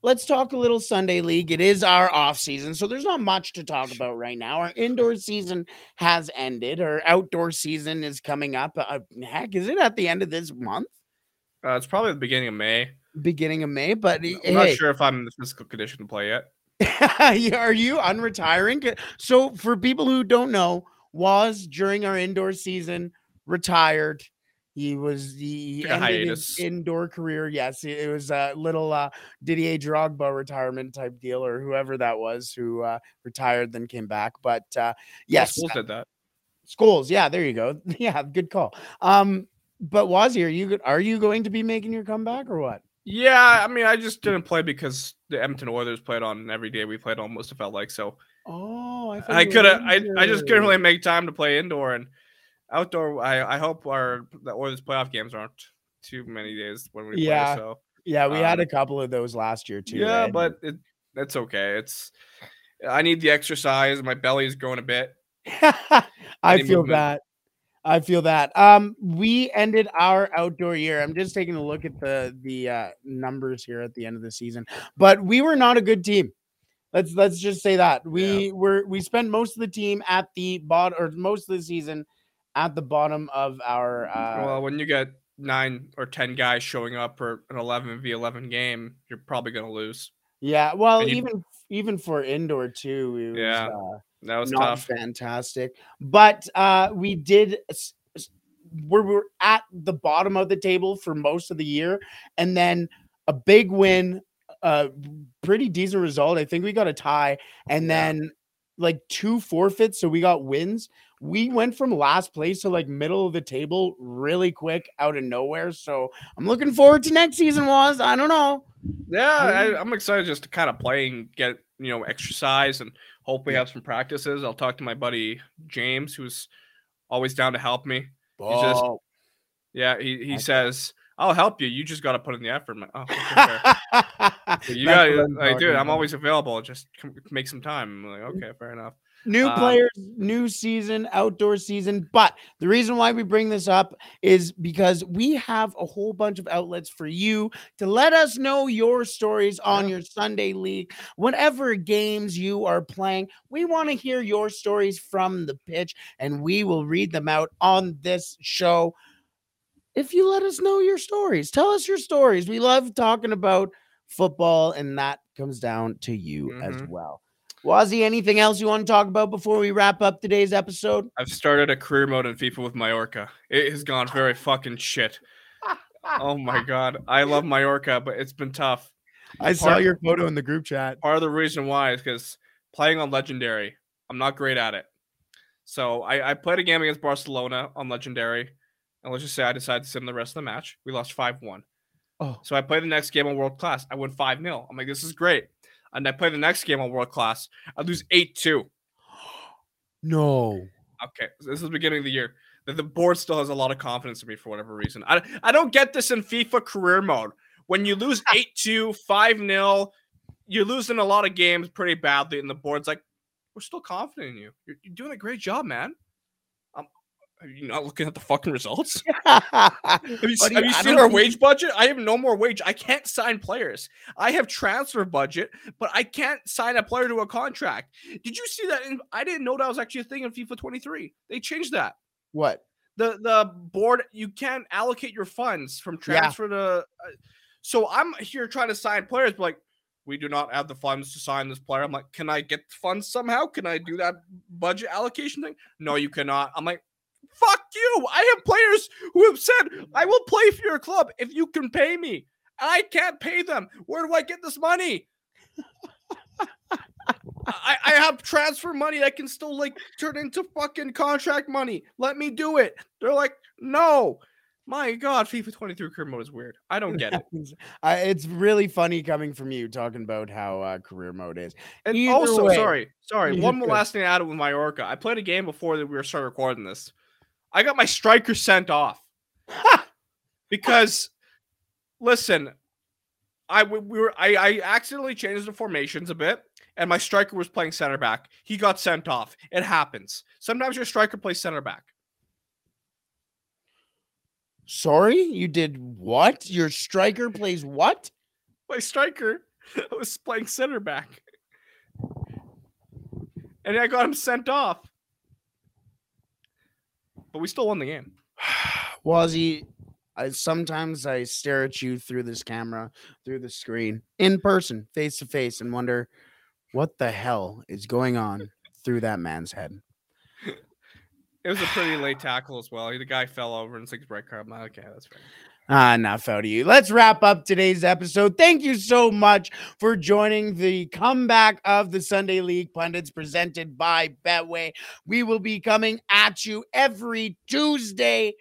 let's talk a little Sunday League. It is our off season, so there's not much to talk about right now. Our indoor season has ended. Our outdoor season is coming up. Uh, heck, is it at the end of this month, uh, it's probably the beginning of May. beginning of May? But I'm hey, not sure if I'm in the physical condition to play yet. are you unretiring? So, for people who don't know, was during our indoor season retired. He was the ended his indoor career. Yes, it was a little uh, Didier Drogba retirement type deal, or whoever that was who uh, retired then came back. But uh, yes, Scholes did that. Scholes. Yeah, there you go. Yeah, good call. Um, but Wazzy, are you are you going to be making your comeback or what? Yeah, I mean, I just didn't play because the Edmonton Oilers played on every day we played almost. It felt like so. Oh, I, I could have. I, I just couldn't really make time to play indoor and outdoor. I, I hope our the Oilers playoff games aren't too many days when we Yeah, play. So Yeah, we had um, a couple of those last year too. yeah, right? but it that's okay. It's I need the exercise. My belly is growing a bit. I feel movement. that. I feel that. Um, we ended our outdoor year. I'm just taking a look at the the uh, numbers here at the end of the season, but we were not a good team. Let's let's just say that we were we spent most of the team at the bottom or most of the season at the bottom of our. Uh, well, when you get nine or ten guys showing up for an eleven v eleven game, you're probably gonna lose. yeah, well, you- even even for indoor too. It was, Yeah, uh, That was not tough. fantastic. But uh, we did. We were at the bottom of the table for most of the year, and then a big win, a pretty decent result. I think we got a tie, and Yeah. then like two forfeits, so we got wins. We went from last place to like middle of the table really quick out of nowhere. So I'm looking forward to next season. Was I don't know. Yeah, I, I'm excited just to kind of play and get you know exercise and hopefully have some practices. I'll talk to my buddy James, who's always down to help me. He's just- Oh. Yeah, he, he says, "I'll help you. You just got to put in the effort." Like, oh, okay, you gotta, I'm like, dude. I'm always available. Just come, make some time. I'm like, mm. okay, fair enough. New Um, players, new season, outdoor season. But the reason why we bring this up is because we have a whole bunch of outlets for you to let us know your stories on your Sunday league, whatever games you are playing. We want to hear your stories from the pitch and we will read them out on this show. If you let us know your stories, tell us your stories. We love talking about football, and that comes down to you as Mhm. well. Wazzy, anything else you want to talk about before we wrap up today's episode? I've started a career mode in FIFA with Mallorca. It has gone very fucking shit. Oh my god, I love Mallorca, but it's been tough. I saw your photo in the group chat. part of the reason why is because playing on legendary, I'm not great at it. So I, I played a game against Barcelona on legendary, and let's just say I decided to sit in the rest of the match. We lost five one. Oh. So I played the next game on world class. I win five 0 I'm like, this is great. And I play the next game on world class. I lose eight two. No. Okay, so this is the beginning of the year. that the board still has a lot of confidence in me for whatever reason. I I don't get this in FIFA career mode. When you lose 8-2, 5-0, you're losing a lot of games pretty badly, and the board's like, we're still confident in you. You're, you're doing a great job, man. Are you not looking at the fucking results? have you, Buddy, have you seen our think- wage budget? I have no more wage. I can't sign players. I have transfer budget, but I can't sign a player to a contract. Did you see that? In, I didn't know that was actually a thing in FIFA 23. They changed that. What? The the board you can't allocate your funds from Yeah. transfer to. Uh, so I'm here trying to sign players, but like we do not have the funds to sign this player. I'm like, can I get the funds somehow? Can I do that budget allocation thing? No, you cannot. I'm like, fuck you. I have players who have said, I will play for your club if you can pay me. I can't pay them. Where do I get this money? I, I have transfer money that can still like turn into fucking contract money. Let me do it. They're like, no. My God, FIFA 23 career mode is weird. I don't get it. I, it's really funny coming from you talking about how uh, career mode is. And Either also, way, sorry, sorry. One more last thing to add with Mallorca. I played a game before that we were starting recording this. I got my striker sent off because, listen, I we we were I, I accidentally changed the formations a bit, and my striker was playing center back. He got sent off. It happens. Sometimes your striker plays center back. Sorry, you did what? Your striker plays what? My striker was playing center back, and I got him sent off. But we still won the game. Wazzy, I sometimes I stare at you through this camera, through the screen, in person, face to face, and wonder what the hell is going on through that man's head. It was a pretty late tackle as well. The guy fell over and six red card. I'm like, okay, that's fair. Ah, enough out of you. Let's wrap up today's episode. Thank you so much for joining the comeback of the Sunday League Pundits presented by Betway. We will be coming at you every Tuesday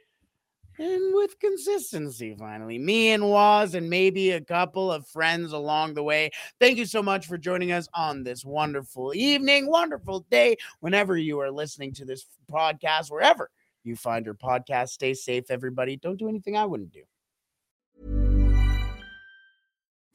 and with consistency, finally. Me and Waz, and maybe a couple of friends along the way. Thank you so much for joining us on this wonderful evening, wonderful day, whenever you are listening to this podcast, wherever you find your podcast. Stay safe, everybody. Don't do anything I wouldn't do.